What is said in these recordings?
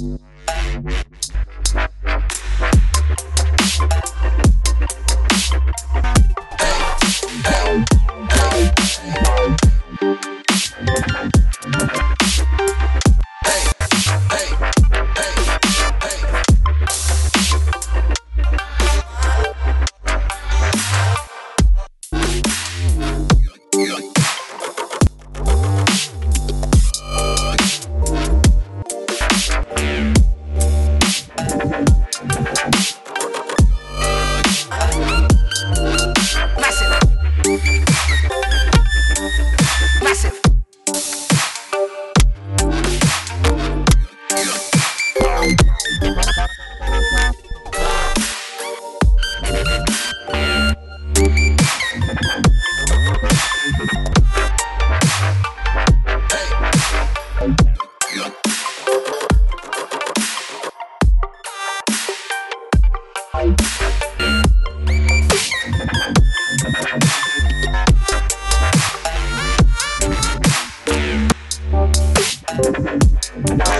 you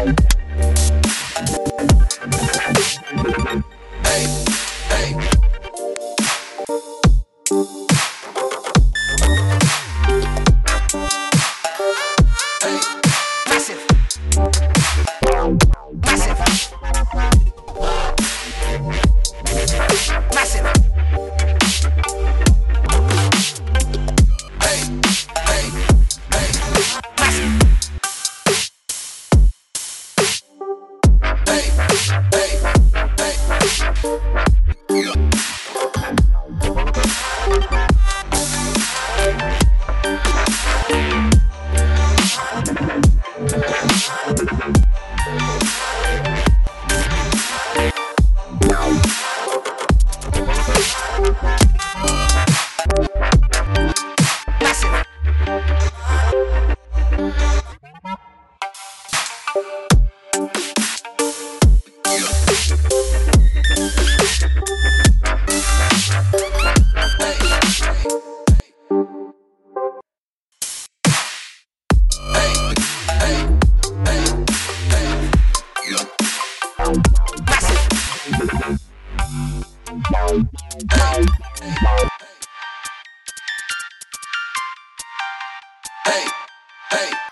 Bye. Hey.